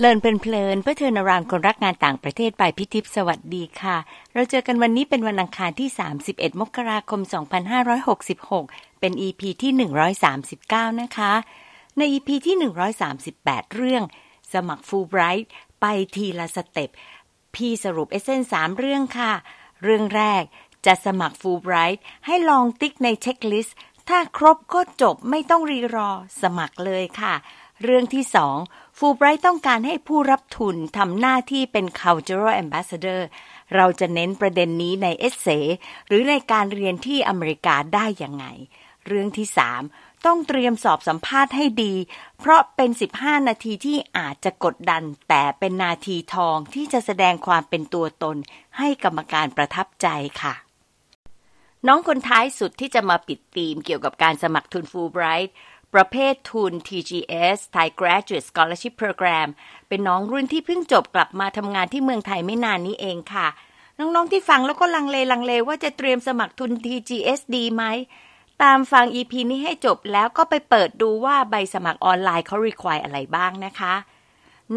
เลินเป็นเพลินเพื่อเทอนารางคนรักงานต่างประเทศไปพิทิพสวัสดีค่ะ เราเจอกันวันนี้เป็นวันอังคารที่ 31 มกราคม 2566 เป็น EP ที่ 139 นะคะ ใน EP ที่ 138 เรื่อง สมัครฟูไบรท์ไปทีละสเต็ปพี่สรุปเอเซนสามเรื่องค่ะ เรื่องแรกจะสมัครฟูไบรท์ให้ลองติ๊กในเช็คลิสต์ถ้าครบก็จบไม่ต้องรีรอ สมัครเลยค่ะ เรื่องที่สอง ฟูไบรท์ต้องการให้ผู้รับทุนทำหน้าที่เป็น cultural ambassador เราจะเน้นประเด็นนี้ในเอเซหรือในการเรียนที่อเมริกาได้ยังไง เรื่องที่สามต้องเตรียมสอบสัมภาษณ์ให้ดี เพราะเป็น 15 นาทีที่อาจจะกดดัน แต่เป็นนาทีทองที่จะแสดงความเป็นตัวตน ให้กรรมการประทับใจค่ะ น้องคนท้ายสุดที่จะมาปิดธีมเกี่ยวกับการสมัครทุนฟูไบรท์ ประเภททุน TGS Thai Graduate Scholarship Program เป็นน้องรุ่นที่เพิ่งจบกลับมาทำงานที่เมืองไทยไม่นานนี้เองค่ะ น้องๆที่ฟังแล้วก็ลังเลลังเลว่าจะเตรียมสมัครทุน TGS ดีไหม ตามฟัง EP นี้ให้จบแล้วก็ไปเปิดดูว่าใบสมัครออนไลน์เขา require อะไรบ้างนะคะ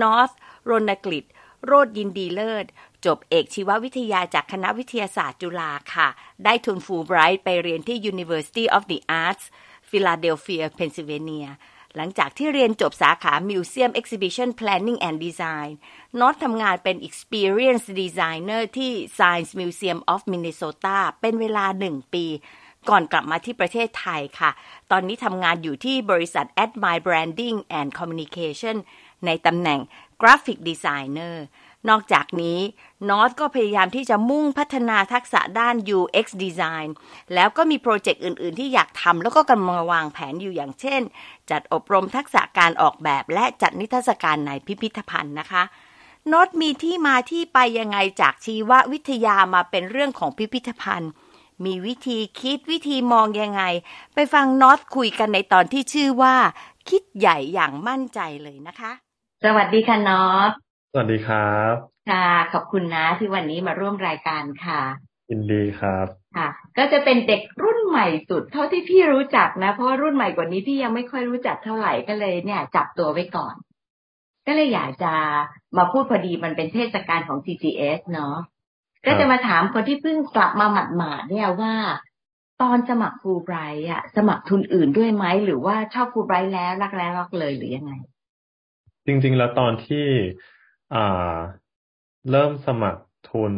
North รณกฤษโรดยินดีเลิศ จบเอกชีววิทยาจากคณะวิทยาศาสตร์จุฬาค่ะ ได้ทุนฟูลไบรท์ไปเรียนที่ University of the Arts ฟิลาเดลเฟียเพนซิลเวเนียหลังจากที่เรียนจบสาขา Museum Exhibition Planning and Design น็อตทำงานเป็น Experience Designer ที่ Science Museum of Minnesota เป็นเวลาหนึ่งปี ก่อนกลับมาที่ประเทศไทยค่ะ ตอนนี้ทำงานอยู่ที่บริษัท Admire Branding and Communication ในตำแหน่ง Graphic Designer นอกจากนี้นอตก็พยายามที่จะมุ่งพัฒนาทักษะด้าน UX Design แล้วก็มีโปรเจกต์อื่น ๆ ที่อยากทำแล้วก็กำลังวางแผนอยู่อย่างเช่น จัดอบรมทักษะการออกแบบและจัดนิทรรศการในพิพิธภัณฑ์นะคะนอตมีที่มาที่ไปยังไงจากชีววิทยามาเป็นเรื่องของพิพิธภัณฑ์ มีวิธีคิดวิธีมองยังไง ไปฟังนอตคุยกันในตอนที่ชื่อว่า คิดใหญ่อย่างมั่นใจเลยนะคะ สวัสดีค่ะนอต สวัสดีครับ ค่ะ ขอบคุณนะที่วันนี้มาร่วมรายการค่ะยินดีครับ ค่ะ ก็จะเป็นเด็กรุ่นใหม่สุดเท่าที่พี่รู้จักนะ เพราะว่ารุ่นใหม่กว่านี้พี่ยังไม่ค่อยรู้จักเท่าไหร่ก็เลยเนี่ย จับตัวไว้ก่อน ก็เลยอยากจะมาพูดพอดีมันเป็นเทศกาลของ TGS เนาะก็จะมาถามคนที่เพิ่งกลับมาหมาดๆเนี่ยว่า ตอนสมัครฟูไบรท์อะสมัครทุนอื่นด้วยไหมหรือว่าชอบฟูไบรท์แล้วรักแล้วรักเลยหรือยังไง จริง ๆ แล้วตอนที่ อ่า เริ่มสมัครทุน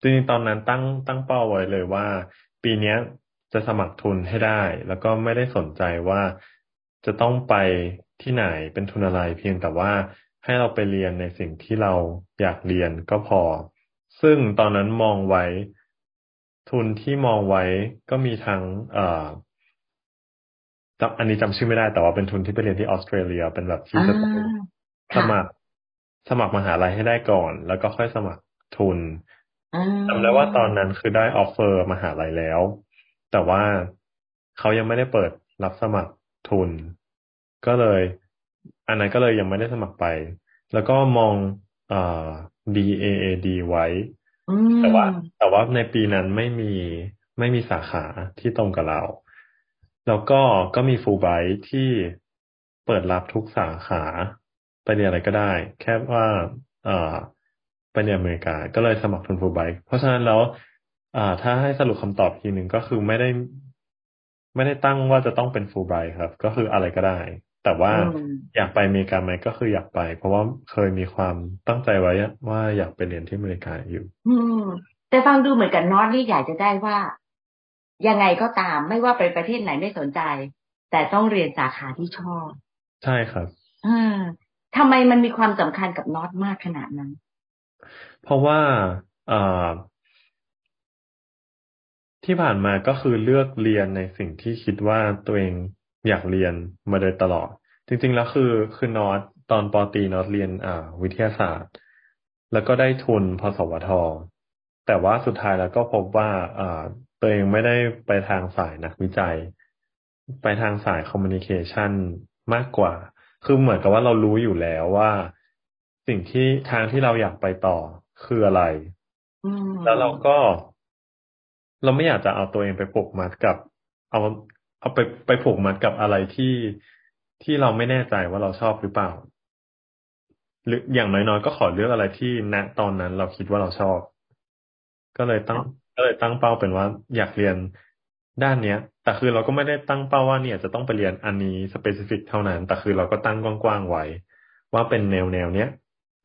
จริงๆตอนนั้นตั้งตั้งเป้าไว้เลยว่า ปีเนี้ยจะสมัครทุนให้ได้ แล้วก็ไม่ได้สนใจว่าจะต้องไปที่ไหนเป็นทุนอะไรเพียงแต่ว่าให้เราไปเรียนในสิ่งที่เราอยากเรียนก็พอ ซึ่งตอนนั้นมองไว้ ทุนที่มองไว้ก็มีทั้งเอ่อจำอันนี้จำชื่อไม่ได้แต่ว่าเป็นทุนที่ไปเรียนที่ออสเตรเลียเป็นแบบที่จะต้องสมัคร สมัครมหาลัยให้ได้ก่อน แล้วก็ค่อยสมัครทุนจำได้ว่าตอนนั้นคือได้ออฟเฟอร์มหาลัยแล้ว แต่ว่าเขายังไม่ได้เปิดรับสมัครทุน ก็เลย อันนั้นก็เลยยังไม่ได้สมัครไป แล้วก็มองเอ่อ DAAD ไว้ แต่ว่า แต่ว่าในปีนั้นไม่มีไม่มีสาขาที่ตรงกับเรา แล้วก็ก็มีฟูไบที่เปิดรับทุกสาขา ไปเรียนอะไรก็ได้ แค่ว่าเอ่อไปเรียนอเมริกา ก็เลยสมัครทุนฟูไบเพราะฉะนั้นแล้วอ่าถ้าให้สรุปคำตอบทีหนึ่งก็คือไม่ได้ ไม่ได้ตั้งว่าจะต้องเป็นฟูไบครับ ก็คืออะไรก็ได้ แต่ว่าอยากไปอเมริกาไหมก็คืออยากไป เพราะว่าเคยมีความตั้งใจไว้ว่าอยากไปเรียนที่อเมริกาอยู่ อืม แต่ฟังดูเหมือนกับนอตนี่อยากจะได้ว่ายังไงก็ตามไม่ว่าไปประเทศไหนไม่สนใจ แต่ต้องเรียนสาขาที่ชอบ ใช่ครับอ่า ทำไมมันมีความสำคัญกับน็อตมากขนาดนั้น เพราะว่าอที่ผ่านมาก็คือเลือกเรียนในสิ่งที่คิดว่าตัวเองอยากเรียนมาโดยตลอด จริง ๆ แล้วคือคือนอตตอนปอตีนอตเรียนอ่าวิทยาศาสตร์ แล้วก็ได้ทุนพสวท แต่ว่าสุดท้ายแล้วก็พบว่าอ่าตัวเองไม่ได้ไปทางสายนักวิจัย ไปทางสายคอมมูนิเคชันมากกว่า คือเหมือนกับว่าเรารู้อยู่แล้วว่า สิ่งที่ทางที่เราอยากไปต่อคืออะไรแล้วเราก็ เราไม่อยากจะเอาตัวเองไปผูกมัดกับ เอาเอาไปไปผูกมัดกับอะไรที่ที่เราไม่แน่ใจว่าเราชอบหรือเปล่า หรืออย่างน้อยๆก็ขอเลือกอะไรที่ณตอนนั้นเราคิดว่าเราชอบ ก็เลยตั้งก็เลยตั้งเป้าเป็นว่าอยากเรียน ด้านเนี้ย แต่คือเราก็ไม่ได้ตั้งเป้าว่าเนี่ยจะต้องไปเรียนอันนี้ specific เท่านั้น แต่คือเราก็ตั้งกว้างๆไว้ ว่าเป็นแนวแนวเนี้ย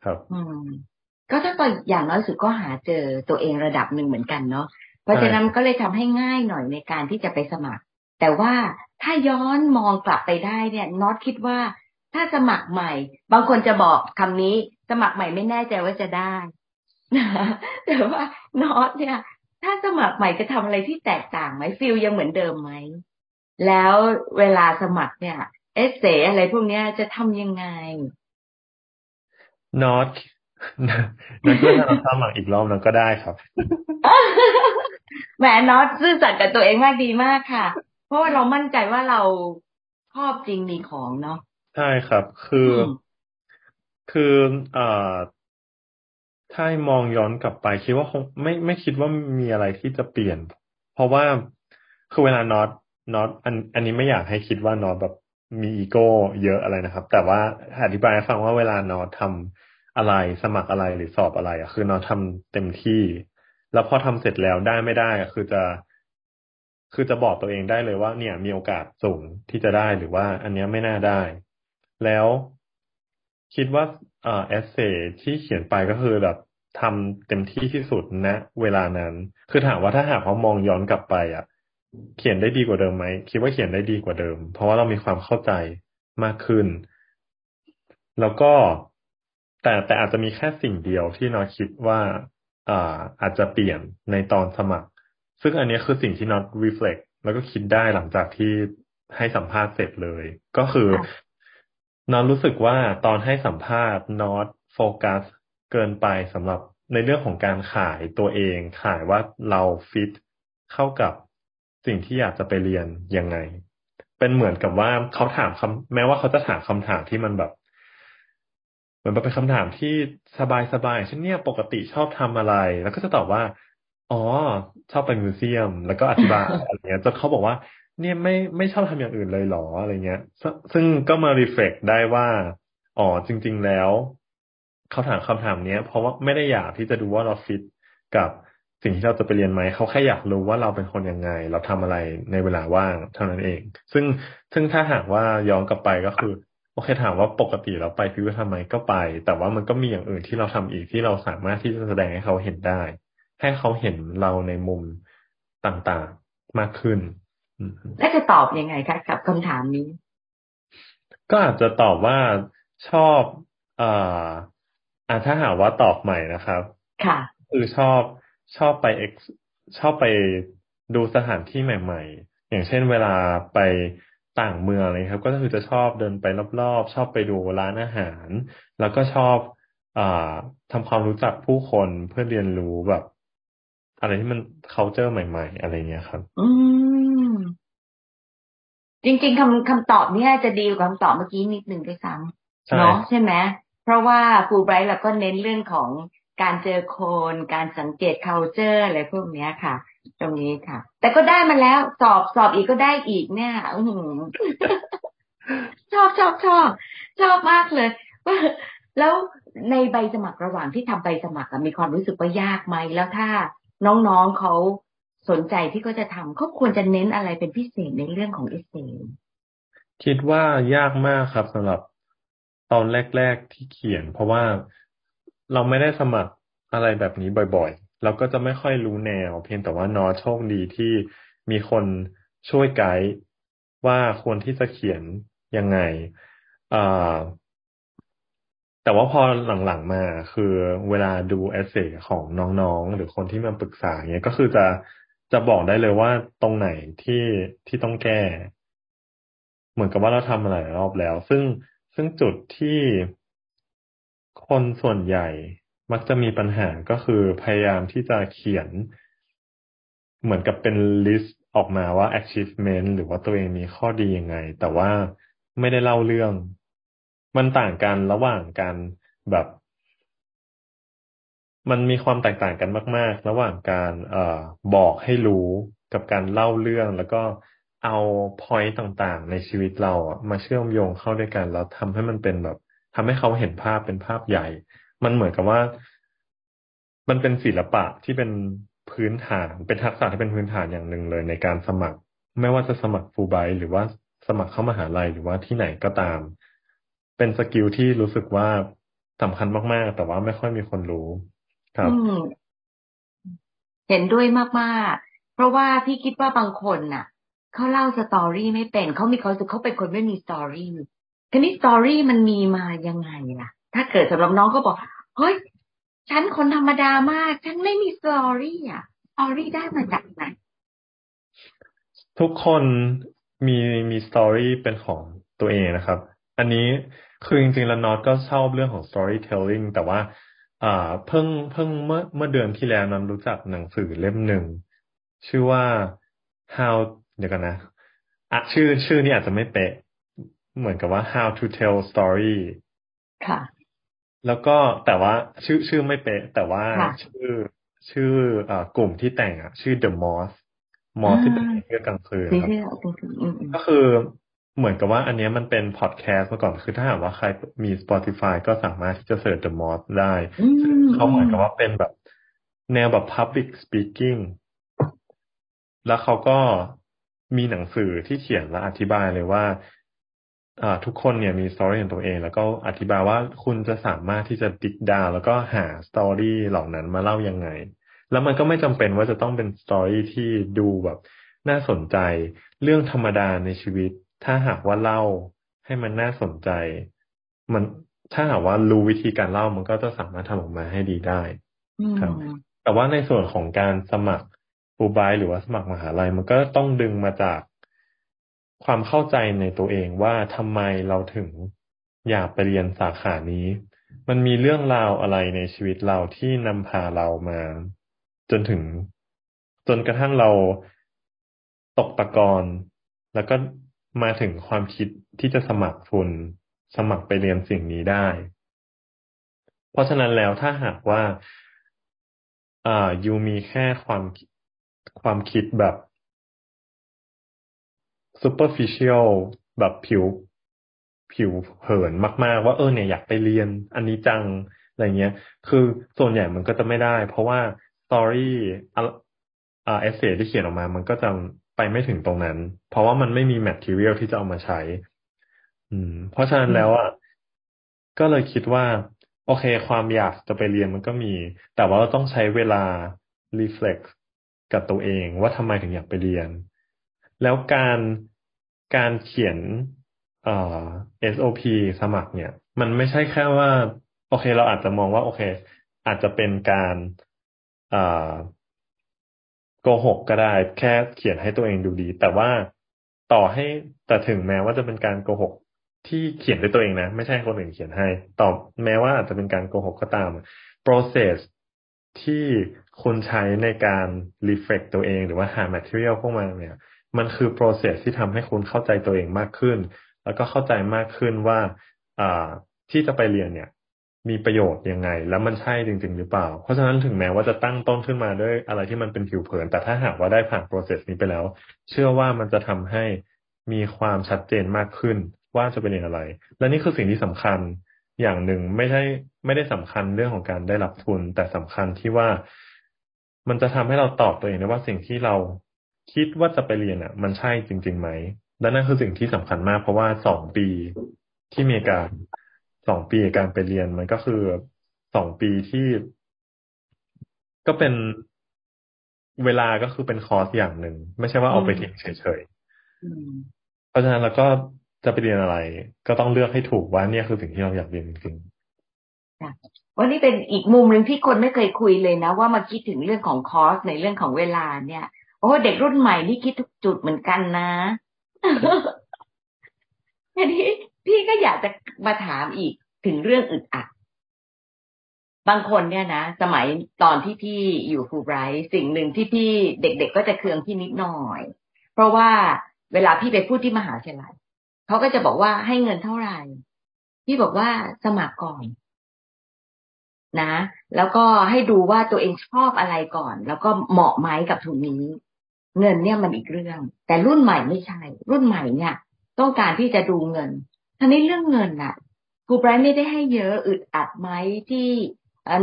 ครับอืมก็ถ้าก็อย่างน้อยสุดก็หาเจอตัวเองระดับหนึ่งเหมือนกันเนาะเพราะฉะนั้นก็เลยทำให้ง่ายหน่อยในการที่จะไปสมัคร แต่ว่าถ้าย้อนมองกลับไปได้เนี่ยน็อตคิดว่าถ้าสมัครใหม่ บางคนจะบอกคำนี้ สมัครใหม่ไม่แน่ใจว่าจะได้แต่ว่าน็อตเนี่ย ถ้าสมัครใหม่จะทำอะไรที่แตกต่างไหมฟิลยังเหมือนเดิมไหม แล้วเวลาสมัครเนี่ย เอเซอะไรพวกนี้จะทำยังไงน็อตนั่นก็ถ้าเราสมัครอีกรอบนั้นก็ได้ครับแหมน็อตซื่อสัตย์กับตัวเองมากดีมากค่ะ เพราะว่าเรามั่นใจว่าเราชอบจริงมีของเนาะใช่ครับ คือ คือเอ่อ ถ้ามองย้อนกลับไป คิดว่าคงไม่ไม่คิดว่ามีอะไรที่จะเปลี่ยน เพราะว่าคือเวลานอตน็อตอันอันนี้ไม่อยากให้คิดว่าน็อตแบบมีอีโก้เยอะอะไรนะครับ แต่ว่าอธิบายให้ฟังว่าเวลาน็อตทำอะไรสมัครอะไรหรือสอบอะไรอะคือน็อตทำเต็มที่ แล้วพอทำเสร็จแล้วได้ไม่ได้คือจะ คือจะบอกตัวเองได้เลยว่า เนี่ย มีโอกาสสูงที่จะได้หรือว่า อันนี้ไม่น่าได้ แล้วคิดว่าเอ่อเอเซที่เขียนไปก็คือแบบ ทำเต็มที่ที่สุดณนะเวลานั้น คือถามว่าถ้าหากเขามองย้อนกลับไปอะ เขียนได้ดีกว่าเดิมไหมคิดว่าเขียนได้ดีกว่าเดิม เพราะว่าเรามีความเข้าใจมากขึ้น แล้วก็แต่แต่อาจจะมีแค่สิ่งเดียวที่นอคิดว่าอ่าอาจจะเปลี่ยนในตอนสมัคร ซึ่งอันนี้คือสิ่งที่นอต reflect แล้วก็คิดได้หลังจากที่ให้สัมภาษณ์เสร็จเลย ก็คือนอนรู้สึกว่าตอนให้สัมภาษณ์นอตโฟกัส เกินไปสำหรับในเรื่องของการขายตัวเองขายว่าเราฟิตเข้ากับสิ่งที่อยากจะไปเรียนยังไง เป็นเหมือนกับว่าเขาถามคำแม้ว่าเขาจะถามคำถามที่มันแบบเหมือนเป็นคำถามที่สบายสบายเช่นเนี่ยปกติชอบทำอะไร แล้วก็จะตอบว่า อ๋อ ชอบไป museum แล้วก็อธิบายอะไรเงี้ยจนเขาบอกว่า เนี่ยไม่ไม่ชอบทำอย่างอื่นเลยหรออะไรเงี้ย ซึ่งก็มา reflect ได้ว่า อ๋อจริง ๆ แล้ว เขาถามคำถามเนี้ย เพราะว่าไม่ได้อยากที่จะดูว่าเราฟิตกับสิ่งที่เราจะไปเรียนไหม เขาแค่อยากรู้ว่าเราเป็นคนยังไง เราทำอะไรในเวลาว่างเท่านั้นเอง ซึ่งซึ่งถ้าหากว่าย้อนกลับไปก็คือ โอเคถามว่าปกติเราไปพิพิธภัณฑ์ไหมก็ไป แต่ว่ามันก็มีอย่างอื่นที่เราทำอีกที่เราสามารถที่จะแสดงให้เขาเห็นได้ ให้เขาเห็นเราในมุมต่างๆมากขึ้น แล้วจะตอบยังไงคะกับคำถามนี้ ก็อาจจะตอบว่าชอบอ่า อ่าถ้าหากว่าตอบใหม่นะครับ ค่ะ คือชอบชอบไปเอ็กชอบไปดูสถานที่ใหม่ ๆ อย่างเช่นเวลาไปต่างเมืองเลยครับ ก็คือจะชอบเดินไปรอบๆ ชอบไปดูร้านอาหาร แล้วก็ชอบอ่าทำความรู้จักผู้คนเพื่อเรียนรู้แบบ อะไรที่มัน culture ใหม่ ๆ อะไรเงี้ยครับ อืม จริงๆคำคำตอบเนี่ยจะดีกว่าคำตอบเมื่อกี้นิดหนึ่งด้วยซ้ำเนาะใช่ไหม เพราะว่าฟูไบรท์เราก็เน้นเรื่องของการเจอคน การสังเกต culture อะไรพวกนี้ค่ะ ตรงนี้ค่ะ แต่ก็ได้มาแล้วสอบสอบอีกก็ได้อีกเนี่ยอืชอบชอบชอบชอบมากเลยแล้วในใบสมัครระหว่างที่ทำใบสมัครมีความรู้สึกว่ายากไหมแล้วถ้าน้องๆเขาสนใจที่เขาจะทำเขาควรจะเน้นอะไรเป็นพิเศษในเรื่องของเอเซคิดว่ายากมากครับสำหรับ ตอนแรก ๆที่เขียน เพราะว่าเราไม่ได้สมัครอะไรแบบนี้บ่อยๆ เราก็จะไม่ค่อยรู้แนว เพียงแต่ว่านอโชคดีที่มีคนช่วยไกด์ว่าควรที่จะเขียนยังไงอ่าแต่ว่าพอหลังๆมาคือเวลาดูเอเซของน้องๆ หรือคนที่มาปรึกษาเนี้ยก็คือจะจะบอกได้เลยว่าตรงไหนที่ที่ต้องแก้ เหมือนกับว่าเราทำมาหลายรอบแล้ว ซึ่ง ซึ่งจุดที่คนส่วนใหญ่มักจะมีปัญหาก็คือพยายามที่จะเขียน เหมือนกับเป็นลิสต์ออกมาว่า achievement หรือว่าตัวเองมีข้อดียังไง แต่ว่าไม่ได้เล่าเรื่อง มันต่างกันระหว่างการแบบ มันมีความแตกต่างกันมาก ๆ ระหว่างการเอ่อบอกให้รู้กับการเล่าเรื่องแล้วก็ เอาพอยต์ต่างๆ ในชีวิตเราอะมาเชื่อมโยงเข้าด้วยกันแล้วทำให้มันเป็นแบบทำให้เขาเห็นภาพเป็นภาพใหญ่ มันเหมือนกับว่า มันเป็นศิลปะที่เป็นพื้นฐาน เป็นทักษะที่เป็นพื้นฐานอย่างหนึ่งเลยในการสมัคร ไม่ว่าจะสมัครฟูไบหรือว่าสมัครเข้ามหาลัยหรือว่าที่ไหนก็ตาม เป็น skill ที่รู้สึกว่าสำคัญมาก ๆ แต่ว่าไม่ค่อยมีคนรู้ ครับเห็นด้วยมาก ๆ เพราะว่าพี่คิดว่าบางคนน่ะ เขาเล่า story ไม่เป็นเขามีเขารู้สึกเขาเป็นคนไม่มี story ทีนี้ story มันมีมายังไงล่ะ ถ้าเกิดสำหรับน้องก็บอกเฮ้ยฉันคนธรรมดามาก ฉันไม่มี story อะสตอรี่ได้มาจากไหนทุกคนมีมีสตอรี่เป็นของตัวเองนะครับ อันนี้คือจริงๆแล้วน็อตก็ชอบเรื่องของ storytelling แต่ว่า อ่า เพิ่งเพิ่งเมื่อเมื่อเดือนที่แล้วนั้นรู้จักหนังสือเล่มหนึ่ง ชื่อว่า how เดี๋ยวกันนะอะชื่อชื่อนี้อาจจะไม่เป๊ะ เหมือนกับว่า how to tell story ค่ะ แล้วก็แต่ว่าชื่อชื่อไม่เป๊ะ แต่ว่าชื่อชื่ออ่ากลุ่มที่แต่งอะ ชื่อ the moss มอสที่เป็นเรื่องกลางคืนครับก็คือเหมือนกับว่าอันนี้มันเป็นพอดแคสต์มาก่อนคือถ้าหากว่าใครมี Spotify ก็สามารถที่จะเสิร์ช The Moss ได้เขาเหมือนกับว่าเป็นแบบแนวแบบ Public Speaking แล้วเขาก็ มีหนังสือที่เขียนและอธิบายเลยว่าอ่าทุกคนเนี่ยมีสตอรี่ของตัวเอง แล้วก็อธิบายว่าคุณจะสามารถที่จะดิกดาวแล้วก็หาสตอรี่เหล่านั้นมาเล่ายังไง แล้วมันก็ไม่จำเป็นว่าจะต้องเป็นสตอรี่ที่ดูแบบน่าสนใจ เรื่องธรรมดาในชีวิต ถ้าหากว่าเล่าให้มันน่าสนใจ มันถ้าหากว่ารู้วิธีการเล่ามันก็จะสามารถทำออกมาให้ดีได้ครับแต่ว่าในส่วนของการสมัคร ฟูบายหรือว่าสมัครมหาลัย มันก็ต้องดึงมาจากความเข้าใจในตัวเองว่าทำไมเราถึงอยากไปเรียนสาขานี้ มันมีเรื่องราวอะไรในชีวิตเราที่นำพาเรามา จนถึง จนกระทั่งเราตกตะกอนแล้วก็มาถึงความคิดที่จะสมัครทุน สมัครไปเรียนสิ่งนี้ได้ เพราะฉะนั้นแล้วถ้าหากว่าอ่ายูมีแค่ความ ความคิดแบบ superficial แบบผิวผิวเผินมาก ๆ ว่าเออเนี่ยอยากไปเรียนอันนี้จังอะไรเงี้ย คือส่วนใหญ่มันก็จะไม่ได้ เพราะว่า story อ่า essay ที่เขียนออกมา มันก็จะไปไม่ถึงตรงนั้น เพราะว่ามันไม่มี material ที่จะเอามาใช้ อืม เพราะฉะนั้นแล้วอะก็เลยคิดว่า โอเค ความอยากจะไปเรียนมันก็มี แต่ว่าเราต้องใช้เวลา reflect กับตัวเอง ว่าทำไมถึงอยากไปเรียน แล้วการการเขียนเอ่อ SOP สมัครเนี่ย มันไม่ใช่แค่ว่า โอเค เราอาจจะมองว่า โอเค อาจจะเป็นการอ่าโกหกก็ได้แค่เขียนให้ตัวเองดูดี แต่ว่าต่อให้แต่ถึงแม้ว่าจะเป็นการโกหกที่เขียนด้วยตัวเองนะ ไม่ใช่คนอื่นเขียนให้ต่อแม้ว่าอาจจะเป็นการโกหกก็ตาม process ที่ คุณใช้ในการ reflect ตัวเอง หรือว่าหา material พวกมันเนี่ย มันคือ process ที่ทำให้คุณเข้าใจตัวเองมากขึ้น แล้วก็เข้าใจมากขึ้นว่าอที่จะไปเรียนเนี่ย มีประโยชน์ยังไง แล้วมันใช่จริง ๆ หรือเปล่า เพราะฉะนั้นถึงแม้ว่าจะตั้งต้นขึ้นมาด้วยอะไรที่มันเป็นผิวเผิน แต่ถ้าหากว่าได้ผ่านโปรเซสนี้ไปแล้ว เชื่อว่ามันจะทำให้มีความชัดเจนมากขึ้นว่าจะเป็นอย่างไร และนี่คือสิ่งที่สำคัญอย่างหนึ่งไม่ใช่ไม่ได้สำคัญเรื่องของการได้รับทุน แต่สำคัญที่ว่า มันจะทำให้เราตอบตัวเองได้ว่าสิ่งที่เราคิดว่าจะไปเรียนอะ มันใช่จริงๆไหมและนั่นคือสิ่งที่สำคัญมากเพราะว่าสองปีที่มีการสองปีการไปเรียนมันก็คือสองปีที่ก็เป็นเวลาก็คือเป็นคอร์สอย่างหนึ่งไม่ใช่ว่าเอาไปทิ้งเฉยๆเพราะฉะนั้นเราก็จะไปเรียนอะไร ก็ต้องเลือกให้ถูกว่าเนี่ยคือสิ่งที่เราอยากเรียนจริงๆ วันนี้เป็นอีกมุมหนึ่งที่คนไม่เคยคุยเลยนะ ว่ามาคิดถึงเรื่องของคอสในเรื่องของเวลาเนี่ย โอ้เด็กรุ่นใหม่นี่คิดทุกจุดเหมือนกันนะทีนี้พี่ก็อยากจะมาถามอีกถึงเรื่องอึดอัดบางคนเนี่ยนะ สมัยตอนที่พี่อยู่ฟูไบรท์สิ่งหนึ่งที่พี่เด็กๆก็จะเคืองพี่นิดหน่อย เพราะว่าเวลาพี่ไปพูดที่มหาวิทยาลัยเขาก็จะบอกว่าให้เงินเท่าไหร่ พี่บอกว่าสมัครก่อน นะ แล้วก็ให้ดูว่าตัวเองชอบอะไรก่อน แล้วก็เหมาะไหมกับทุนนี้ เงินเนี่ยมันอีกเรื่อง แต่รุ่นใหม่ไม่ใช่ รุ่นใหม่เนี่ย ต้องการที่จะดูเงินทีนี้เรื่องเงินน่ะครูไบรท์ไม่ได้ให้เยอะอึดอัดไหมที่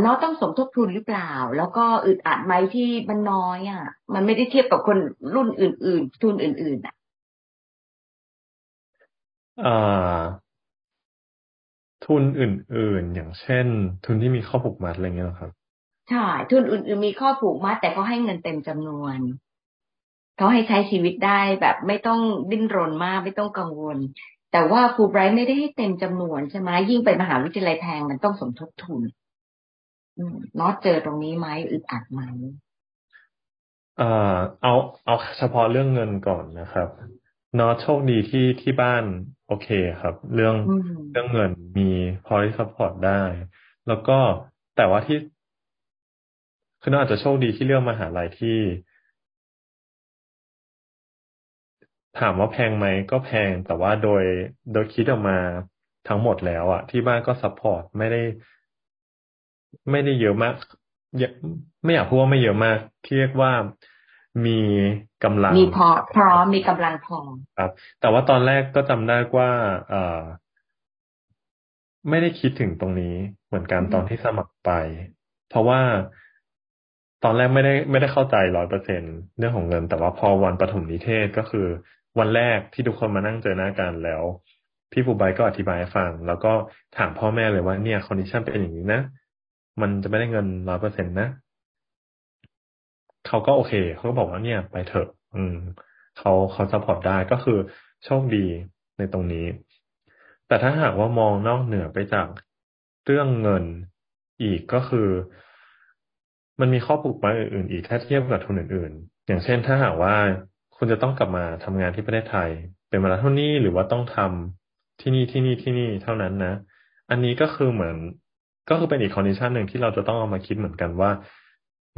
น้องต้องสมทบทุนหรือเปล่า แล้วก็อึดอัดไหมที่มันน้อยอะ มันไม่ได้เทียบกับคนรุ่นอื่น ๆ ทุนอื่น ๆอะอ่า ทุนอื่น ๆ อย่างเช่น ทุนที่มีข้อผูกมัดอะไรเงี้ยครับใช่ทุนอื่น ๆ มีข้อผูกมัด แต่เขาให้เงินเต็มจำนวนเขาให้ใช้ชีวิตได้แบบไม่ต้องดิ้นรนมากไม่ต้องกังวล แต่ว่าฟูไบรท์ไม่ได้ให้เต็มจำนวนใช่ไหมยิ่งไปมหาวิทยาลัยแพงมันต้องสมทบทุนน็อตเจอตรงนี้ไหมอึดอัดไหมเอ่อเอาเอาเฉพาะเรื่องเงินก่อนนะครับนอตโชคดีที่ที่บ้าน โอเคครับ เรื่องเรื่องเงินมีพอที่ support ได้ แล้วก็แต่ว่าที่คือนอตอาจจะโชคดีที่เลือกมหาลัยที่ ถามว่าแพงไหมก็แพงแต่ว่าโดยโดยคิดออกมาทั้งหมดแล้วอะที่บ้านก็ support ไม่ได้ ไม่ได้เยอะมากไม่อยากพูดว่าไม่เยอะมากเรียกว่า มีกำลังมีพอพร้อมมีกำลังพอครับ แต่ว่าตอนแรกก็จำได้ว่าเอ่อไม่ได้คิดถึงตรงนี้เหมือนกันตอนที่สมัครไป เพราะว่าตอนแรกไม่ได้ไม่ได้เข้าใจร้อยเปอร์เซ็นต์เรื่องของเงิน แต่ว่าพอวันประถมนิเทศก็คือ วันแรกที่ทุกคนมานั่งเจอหน้ากันแล้ว พี่ฟูไบก็อธิบายให้ฟัง แล้วก็ถามพ่อแม่เลยว่าเนี่ย condition เป็นอย่างนี้นะ มันจะไม่ได้เงินร้อยเปอร์เซ็นต์นะ เขาก็โอเค เขาก็บอกว่าเนี่ยไปเถอะ อืมเขาเขา support ได้ก็คือโชคดีในตรงนี้ แต่ถ้าหากว่ามองนอกเหนือไปจากเรื่องเงินอีกก็คือ มันมีข้อผูกมัดอื่นๆอีกถ้าเทียบกับทุนอื่น ๆ อย่างเช่นถ้าหากว่าคุณจะต้องกลับมาทำงานที่ประเทศไทย เป็นเวลาเท่านี้หรือว่าต้องทำที่นี่ที่นี่ที่นี่เท่านั้นนะ อันนี้ก็คือเหมือนก็คือเป็นอีกคอนดิชันหนึ่งที่เราจะต้องเอามาคิดเหมือนกันว่า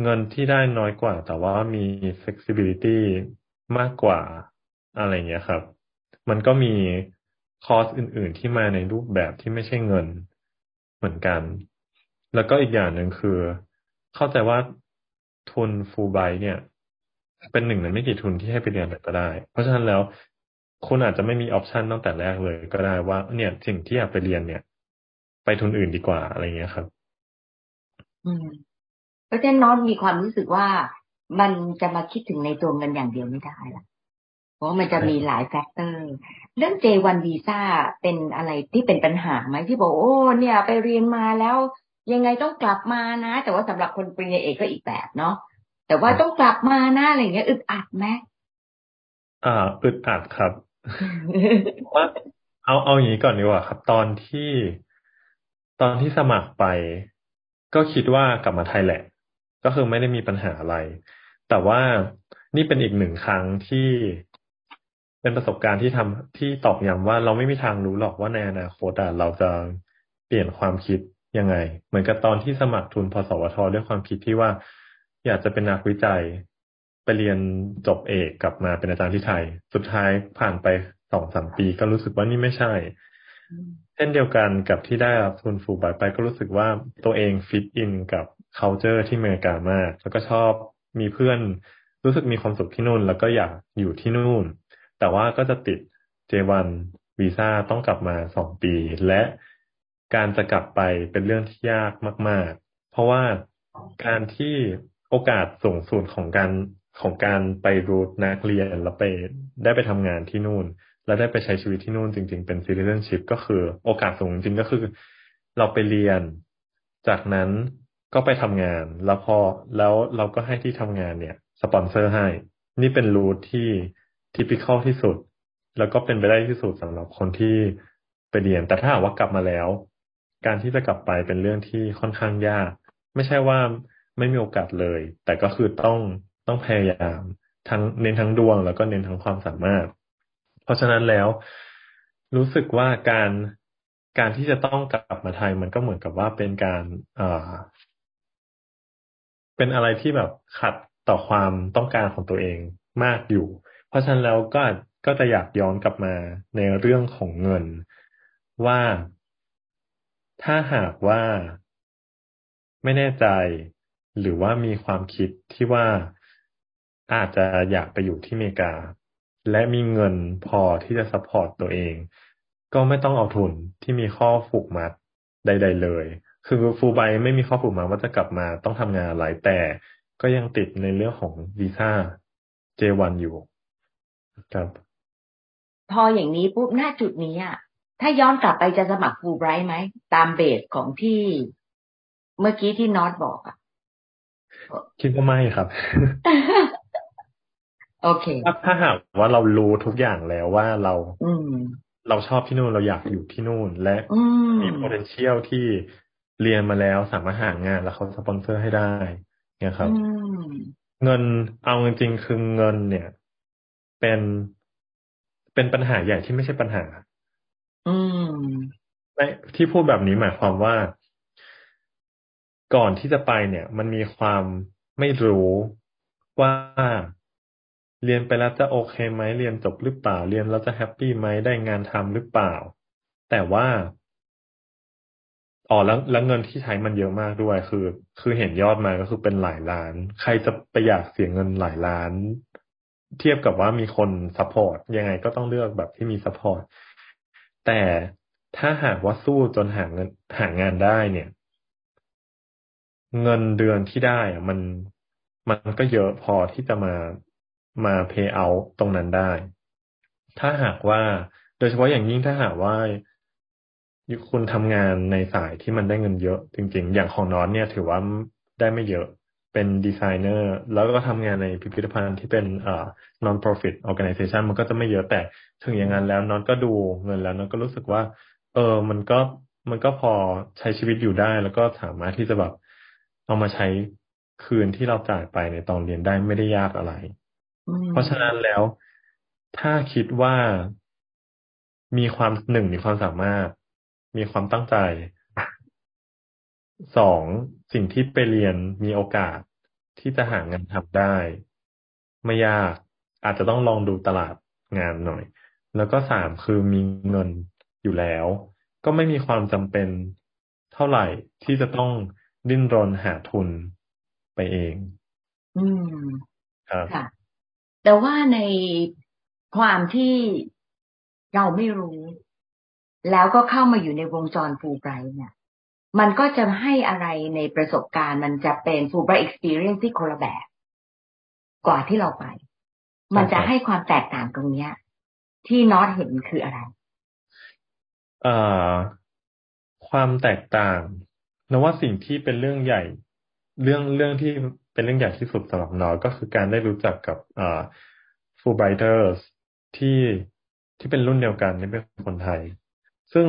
เงินที่ได้น้อยกว่า แต่ว่ามี flexibility มากกว่าอะไรเงี้ยครับ มันก็มีคอสอื่น ๆ ที่มาในรูปแบบที่ไม่ใช่เงินเหมือนกัน แล้วก็อีกอย่างหนึ่งคือ เข้าใจว่าทุนฟูลไบเนี่ย เป็นหนึ่งในไม่กี่ทุนที่ให้ไปเรียนก็ได้ เพราะฉะนั้นแล้วคุณอาจจะไม่มีออปชันตั้งแต่แรกเลยก็ได้ว่า เนี่ยสิ่งที่อยากไปเรียนเนี่ย ไปทุนอื่นดีกว่าอะไรเงี้ยครับ อืม เพราะฉะนั้นน้องมีความรู้สึกว่ามันจะมาคิดถึงในตัวเงินอย่างเดียวไม่ได้ละเพราะมันจะมีหลายแฟกเตอร์ เรื่อง J1 วีซ่าเป็นอะไรที่เป็นปัญหาไหมที่บอกโอ้เนี่ย ไปเรียนมาแล้ว ยังไงต้องกลับมานะ แต่ว่าสำหรับคนปริญญาเอกก็อีกแบบเนาะแต่ว่าต้องกลับมานะอะไรเงี้ยอึดอัดไหมอ่าอึดอัดครับว่าเอาเอาอย่างนี้ก่อนดีกว่าครับ ตอนที่ตอนที่สมัครไป ก็คิดว่ากลับมาไทยแหละ ก็คือไม่ได้มีปัญหาอะไร แต่ว่านี่เป็นอีกหนึ่งครั้งที่เป็นประสบการณ์ที่ทำที่ตอกย้ำว่าเราไม่มีทางรู้หรอกว่าในอนาคตเราจะเปลี่ยนความคิดยังไง เหมือนกับตอนที่สมัครทุนพสวทด้วยความคิดที่ว่า อยากจะเป็นนักวิจัยไปเรียนจบเอกกลับมาเป็นอาจารย์ที่ไทย สุดท้ายผ่านไปสองสามปีก็รู้สึกว่านี่ไม่ใช่ เช่นเดียวกันกับที่ได้รับทุนฟูลไบไปก็รู้สึกว่าตัวเองฟิตอินกับ culture ที่อเมริกามาก แล้วก็ชอบมีเพื่อนรู้สึกมีความสุขที่นู่น แล้วก็อยากอยู่ที่นู่น แต่ว่าก็จะติด J1 วีซ่าต้องกลับมาสองปี และการจะกลับไปเป็นเรื่องที่ยากมาก ๆ เพราะว่าการที่โอกาสสูงสุดของการของการไปรูทนักเรียนแล้วไปได้ไปทำงานที่นู่น แล้วได้ไปใช้ชีวิตที่นู่นจริง ๆ เป็น citizenship ก็คือโอกาสสูงจริงก็คือ เราไปเรียน จากนั้น ก็ไปทำงาน แล้วพอแล้วเราก็ให้ที่ทำงานเนี่ย สปอนเซอร์ให้ นี่เป็นรูทที่ทิพิคอลที่สุด แล้วก็เป็นไปได้ที่สุดสำหรับคนที่ไปเรียน แต่ถ้าหากว่ากลับมาแล้ว การที่จะกลับไปเป็นเรื่องที่ค่อนข้างยาก ไม่ใช่ว่าไม่มีโอกาสเลย แต่ก็คือต้องต้องพยายามทั้งเน้นทั้งดวง แล้วก็เน้นทั้งความสามารถ เพราะฉะนั้นแล้ว รู้สึกว่าการการที่จะต้องกลับมาไทยมันก็เหมือนกับว่าเป็นการ เป็นอะไรที่แบบขัดต่อความต้องการของตัวเองมากอยู่ เพราะฉะนั้นแล้วก็ก็จะอยากย้อนกลับมาในเรื่องของเงินว่าถ้าหากว่าไม่แน่ใจ หรือว่ามีความคิดที่ว่าอาจจะอยากไปอยู่ที่อเมริกา และมีเงินพอที่จะ support ตัวเอง ก็ไม่ต้องเอาทุนที่มีข้อผูกมัดใด ๆ เลย คือฟูไบไม่มีข้อผูกมัดว่าจะกลับมาต้องทำงานอะไรแต่ก็ยังติดในเรื่องของวีซ่า J1 อยู่ครับพออย่างนี้ปุ๊บหน้าจุดนี้อะถ้าย้อนกลับไปจะสมัครฟูไบรท์ไหม ตามเบสของที่เมื่อกี้ที่น็อตบอกอะ คิดว่าไม่ครับ โอเค ถ้าถ้าหากว่าเรารู้ทุกอย่างแล้วว่าเรา อืมเราชอบที่นู่นเราอยากอยู่ที่นู่น และอืมมี potential ที่ เรียนมาแล้วสามารถหางานแล้วเขาสปอนเซอร์ให้ได้เนี่ยครับอืมเงินเอาจริงๆคือเงินเนี่ย เป็นเป็นปัญหาใหญ่ที่ไม่ใช่ปัญหา อืมไม่ที่พูดแบบนี้หมายความว่า ก่อนที่จะไปเนี่ย มันมีความไม่รู้ว่าเรียนไปแล้วจะโอเคไหมเรียนจบหรือเปล่า เรียนแล้วจะแฮปปี้ไหมได้งานทำหรือเปล่า แต่ว่า อ๋อแล้วแล้วเงินที่ใช้มันเยอะมากด้วย คือ คือเห็นยอดมาก็คือเป็นหลายล้าน ใครจะไปอยากเสียเงินหลายล้าน เทียบกับว่ามีคน support ยังไงก็ต้องเลือกแบบที่มี support แต่ถ้าหากว่าสู้จนหาเงินหางานได้เนี่ย เงินเดือนที่ได้อะมันมันก็เยอะพอที่จะมามา pay เอาตรงนั้นได้ ถ้าหากว่า โดยเฉพาะอย่างยิ่งถ้าหากว่า คุณทำงานในสายที่มันได้เงินเยอะ จริง ๆ อย่างของนอตเนี่ยถือว่าได้ไม่เยอะเป็นดีไซเนอร์แล้วก็ทำงานในพิพิธภัณฑ์ที่เป็นเอ่อ non profit organization มันก็จะไม่เยอะแต่ถึงอย่างนั้นแล้วนอนก็ดูเงินแล้วนอนก็รู้สึกว่า เออมันก็มันก็พอใช้ชีวิตอยู่ได้ แล้วก็สามารถที่จะแบบเอามาใช้คืนที่เราจ่ายไปในตอนเรียนได้ไม่ได้ยากอะไร เพราะฉะนั้นแล้วถ้าคิดว่ามีความหนึ่งมีความสามารถ มีความตั้งใจสองสิ่งที่ไปเรียนมีโอกาสที่จะหางานทำได้ ไม่ยากอาจจะต้องลองดูตลาดงานหน่อย แล้วก็สามคือมีเงินอยู่แล้ว ก็ไม่มีความจำเป็นเท่าไหร่ที่จะต้องดิ้นรนหาทุนไปเอง อืมครับค่ะ แต่ว่าในความที่เราไม่รู้ แล้วก็เข้ามาอยู่ในวงจรฟูไบรท์เนี่ย มันก็จะให้อะไรในประสบการณ์มันจะเป็นฟูไบรท์ experience ที่คนละแบบ กว่าที่เราไป มันจะให้ความแตกต่างตรงเนี้ย ที่น็อตเห็นคืออะไรเอ่อความแตกต่างนว่าสิ่งที่เป็นเรื่องใหญ่ เรื่องเรื่องที่เป็นเรื่องใหญ่ที่สุดสำหรับนอตก็คือการได้รู้จักกับเอ่อฟูไบเตอร์ที่ที่เป็นรุ่นเดียวกันที่เป็นคนไทย ซึ่ง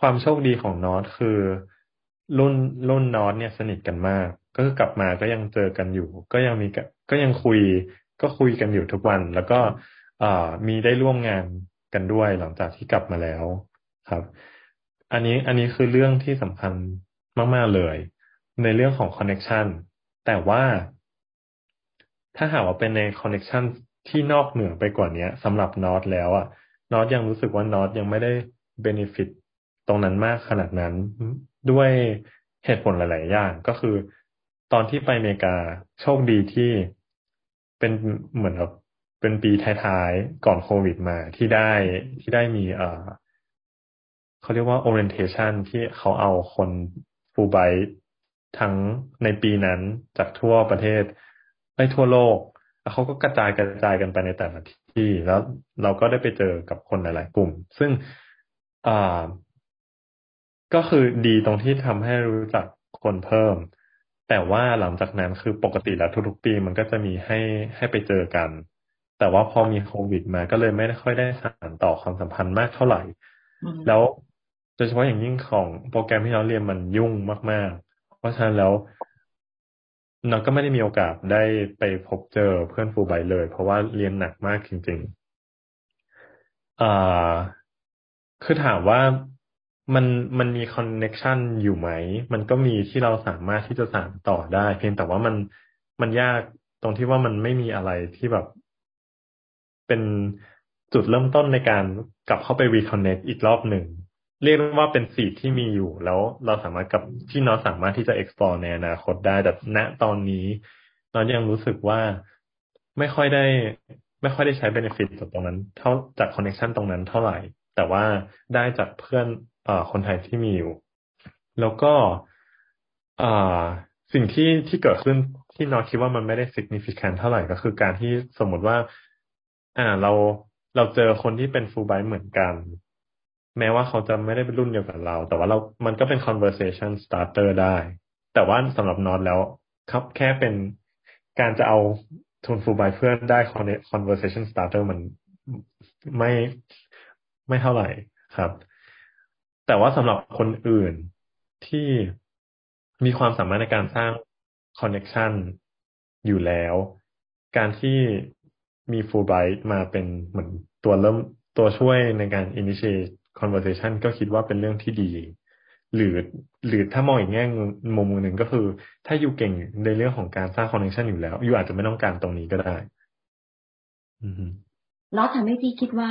ความโชคดีของนอตคือรุ่นรุ่นนอตเนี่ยสนิทกันมาก ก็คือกลับมาก็ยังเจอกันอยู่ ก็ยังมีก็ยังคุยก็คุยกันอยู่ทุกวัน แล้วก็เอมีได้ร่วมงานกันด้วยหลังจากที่กลับมาแล้วครับ อันนี้อันนี้คือเรื่องที่สำคัญมาก ๆ เลย ในเรื่องของ connection แต่ว่าถ้าหากว่าเป็นใน connection ที่นอกเหนือไปกว่านี้สำหรับนอตแล้วอะนอตยังรู้สึกว่านอตยังไม่ได้ benefit ตรงนั้นมากขนาดนั้นด้วยเหตุผลหลาย ๆ อย่างก็คือ ตอนที่ไปอเมริกาโชคดีที่เป็นเหมือนกับเป็นปีท้าย ๆ ก่อนโควิดมาที่ได้ที่ได้มีเอ่อเขาเรียกว่า orientation ที่เขาเอาคนฟูไบทั้งในปีนั้นจากทั่วประเทศไปทั่วโลกแล้วเขาก็กระจายกระจายกันไปในแต่ละที่ แล้วเราก็ได้ไปเจอกับคนหลาย ๆ กลุ่ม ซึ่ง อ่า ก็คือดีตรงที่ทำให้รู้จักคนเพิ่ม แต่ว่าหลังจากนั้นคือปกติแล้วทุกๆปีมันก็จะมีให้ให้ไปเจอกัน แต่ว่าพอมีโควิดมาก็เลยไม่ค่อยได้สานต่อความสัมพันธ์มากเท่าไหร่แล้วโดยเฉพาะอย่างยิ่งของโปรแกรมที่เราเรียนมันยุ่งมาก ๆ เพราะฉะนั้นแล้วเราก็ไม่ได้มีโอกาสได้ไปพบเจอเพื่อนฟูไบเลย เพราะว่าเรียนหนักมากจริง ๆ อ่า คือถามว่ามันมันมีคอนเน็ชันอยู่ไหม มันก็มีที่เราสามารถที่จะสานต่อได้ เพียงแต่ว่ามันมันยากตรงที่ว่ามันไม่มีอะไรที่แบบ เป็นจุดเริ่มต้นในการกลับเข้าไป reconnect อีกรอบหนึ่ง เรียกว่าเป็นสีที่มีอยู่ แล้วเราสามารถกับที่น้องสามารถที่จะ explore ในอนาคตได้ แต่ณตอนนี้น้องยังรู้สึกว่าไม่ค่อยได้ ไม่ค่อยได้ใช้ benefit จากตรงนั้น เท่าจาก connection ตรงนั้นเท่าไหร่ แต่ว่าได้จากเพื่อนอคนไทยที่มีอยู่ แล้วก็สิ่งที่ที่เกิดขึ้นที่นอคิดว่ามันไม่ได้ significant เท่าไหร่ก็คือการที่สมมติว่า อ่าเราเราเจอคนที่เป็นฟูลไบเหมือนกัน แม้ว่าเขาจะไม่ได้เป็นรุ่นเดียวกับเรา แต่ว่าเรา มันก็เป็น conversation starter ได้ แต่ว่าสำหรับนอตแล้วครับแค่เป็นการจะเอาทุนฟูลไบเพื่อนได้ conversation starter มันไม่ ไม่เท่าไหร่ครับ แต่ว่าสำหรับคนอื่นที่มีความสามารถในการสร้าง connection อยู่แล้ว การที่มี Fulbright มาเป็นเหมือนตัวเริ่มตัวช่วยในการ initiate conversation ก็คิดว่าเป็นเรื่องที่ดี หรือหรือถ้ามองอีกแง่มุมหนึ่งก็คือ ถ้าอยู่เก่งในเรื่องของการสร้าง connection อยู่แล้วอยู่อาจจะไม่ต้องการตรงนี้ก็ได้แล้วทำให้พี่คิดว่า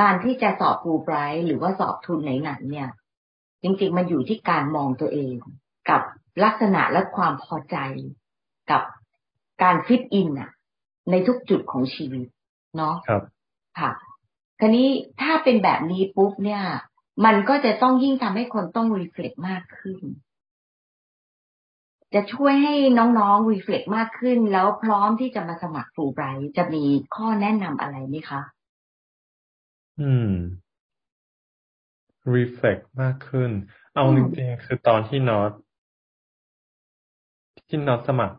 การที่จะสอบฟูไบรท์หรือว่าสอบทุนไหนๆเนี่ย จริงๆมันอยู่ที่การมองตัวเอง กับลักษณะและความพอใจ กับการฟิตอินอะในทุกจุดของชีวิต เนาะครับ ค่ะคราวนี้ถ้าเป็นแบบนี้ปุ๊บเนี่ย มันก็จะต้องยิ่งทำให้คนต้องรีเฟล็กมากขึ้น จะช่วยให้น้องๆรีเฟล็กมากขึ้น แล้วพร้อมที่จะมาสมัครฟูไบรท์จะมีข้อแนะนำอะไรไหมคะ อืม reflect มากขึ้น เอาจริงๆคือตอนที่นอตที่นอตสมัคร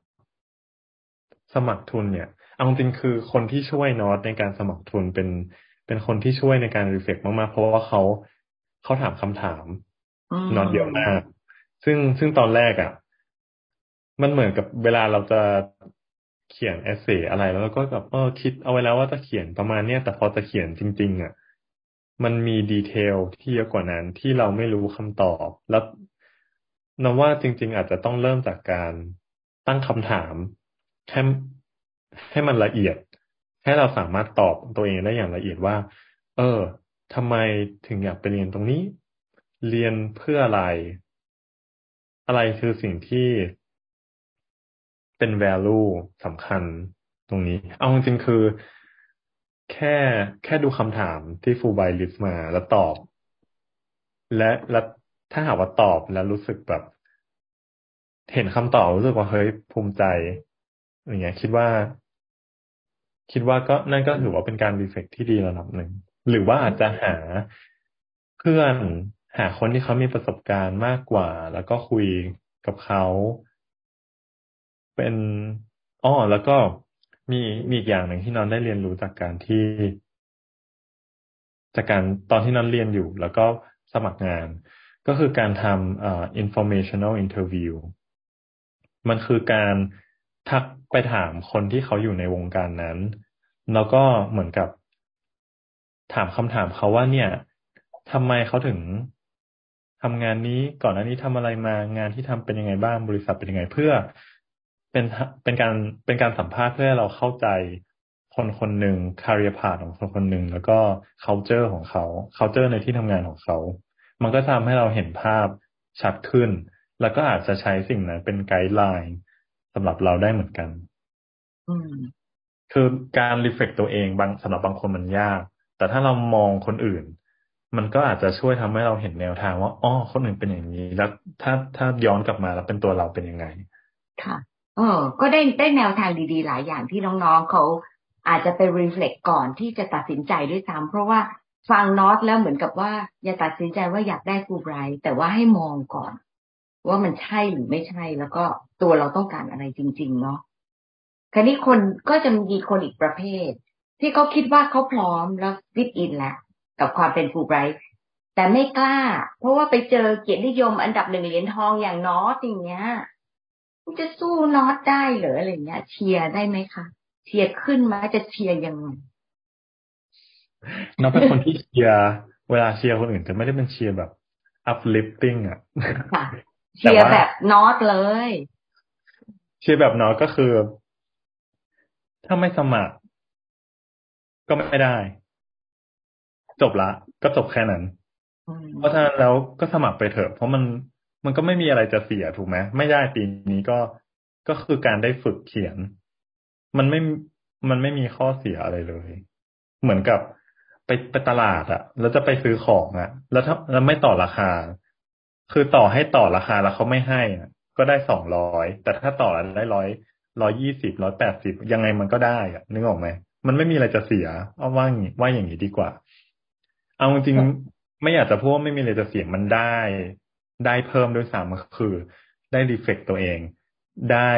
สมัครทุนเนี่ย เอาจริงคือคนที่ช่วยนอตในการสมัครทุนเป็นเป็นคนที่ช่วยในการรีเฟกมากๆ เพราะว่าเขาเขาถามคำถามนอตเยอะมาก ซึ่งซึ่งตอนแรกอะ่ะ มันเหมือนกับเวลาเราจะเขียนเอเซอะไรแล้วก็แบบเออคิดเอาไว้แล้วว่าจะเขียนประมาณเนี้ยแต่พอจะเขียนจริง ๆอะ่ะ มันมีดีเทลที่เยอะกว่านั้นที่เราไม่รู้คำตอบ แล้วนว่าจริง ๆ อาจจะต้องเริ่มจากการตั้งคำถามให้ให้มันละเอียด ให้เราสามารถตอบตัวเองได้อย่างละเอียดว่า เออทำไมถึงอยากไปเรียนตรงนี้ เรียนเพื่ออะไร อะไรคือสิ่งที่เป็น value สำคัญตรงนี้ เอาจริงๆคือ แค่แค่ดูคำถามที่ฟูไบลิสมาแล้วตอบ และและถ้าหากว่าตอบแล้วรู้สึกแบบ เห็นคำตอบรู้สึกว่าเฮ้ยภูมิใจอย่างเงี้ย คิดว่า คิดว่าก็นั่นก็ถือว่าเป็นการรีเฟกที่ดีระดับหนึ่ง หรือว่าอาจจะหาเพื่อนหาคนที่เขามีประสบการณ์มากกว่า แล้วก็คุยกับเขา เป็นอ้อแล้วก็ มีมีอีกอย่างหนึ่งที่นอนได้เรียนรู้จากการที่ จากการตอนที่นอนเรียนอยู่ แล้วก็สมัครงาน ก็คือการทำเอ่อ informational interview มันคือการทักไปถามคนที่เขาอยู่ในวงการนั้น แล้วก็เหมือนกับ ถามคำถามเขาว่าเนี่ยทำไมเขาถึงทำงานนี้ก่อนหน้านี้ทำอะไรมางานที่ทำเป็นยังไงบ้างบริษัทเป็นยังไงเพื่อ เป็นเป็นการเป็นการสัมภาษณ์เพื่อเราเข้าใจคนคนหนึ่งคาเรียพาของคนคนหนึ่งแล้วก็ culture ของเขา culture ในที่ทำงานของเขา มันก็ทำให้เราเห็นภาพชัดขึ้น แล้วก็อาจจะใช้สิ่งนั้นเป็นไกด์ไลน์สำหรับเราได้เหมือนกันคือการรีเฟกตัวเองบางสำหรับบางคนมันยาก แต่ถ้าเรามองคนอื่น มันก็อาจจะช่วยทำให้เราเห็นแนวทางว่าอ๋อคนอื่นเป็นอย่างนี้ แล้วถ้าถ้าย้อนกลับมาแล้วเป็นตัวเราเป็นยังไง ค่ะ เออก็ได้ได้แนวทางดีๆ หลายอย่างที่น้องๆเขาอาจจะไปรีเฟล็กก่อนที่จะตัดสินใจด้วยซ้ำเพราะว่าฟังนอตแล้วเหมือนกับว่า อย่าตัดสินใจว่าอยากได้ฟูไบรท์แต่ว่าให้มองก่อน ว่ามันใช่หรือไม่ใช่แล้วก็ตัวเราต้องการอะไรจริง ๆ เนาะคราวนี้คนก็จะมีคนอีกประเภท ที่เขาคิดว่าเขาพร้อมแล้วฟิตอินแล้วกับความเป็นฟูไบรท์แต่ไม่กล้า เพราะว่าไปเจอเกียรตินิยมอันดับหนึ่งเหรียญทองอย่างนอตอย่างเงี้ย จะสู้น็อตได้หรืออะไรเงี้ย เชียร์ได้ไหมคะเชียร์ขึ้นมาจะเชียร์ยังไงน้องเป็นคนที่เชียร์เวลาเชียร์คนอื่นจะไม่ได้เป็นเชียร์แบบ uplifting อะเชียร์แบบน็อตเลย เชียร์แบบน็อตก็คือ ถ้าไม่สมัคร ก็ไม่ได้ จบละ ก็จบแค่นั้น เพราะฉะนั้นแล้วก็สมัครไปเถอะ เพราะมัน มันก็ไม่มีอะไรจะเสียถูกไหมไม่ได้ปีนี้ก็ก็คือการได้ฝึกเขียน มันไม่มันไม่มีข้อเสียอะไรเลย เหมือนกับไปไปตลาดอะแล้วจะไปซื้อของอะแล้วถ้าแล้วไม่ต่อราคา คือต่อให้ต่อราคาแล้วเขาไม่ให้อะก็ได้สองร้อยแต่ถ้าต่อแล้วได้ร้อยร้อยยี่สิบร้อยแปดสิบยังไงมันก็ได้อะนึกออกไหมมันไม่มีอะไรจะเสียเอาว่าอย่างว่าอย่างนี้ดีกว่า เอาจริงไม่อยากจะพูดว่าไม่มีอะไรจะเสียมันได้ ได้เพิ่มด้วยซ้ำคือ ได้รีเฟกตัวเอง ได้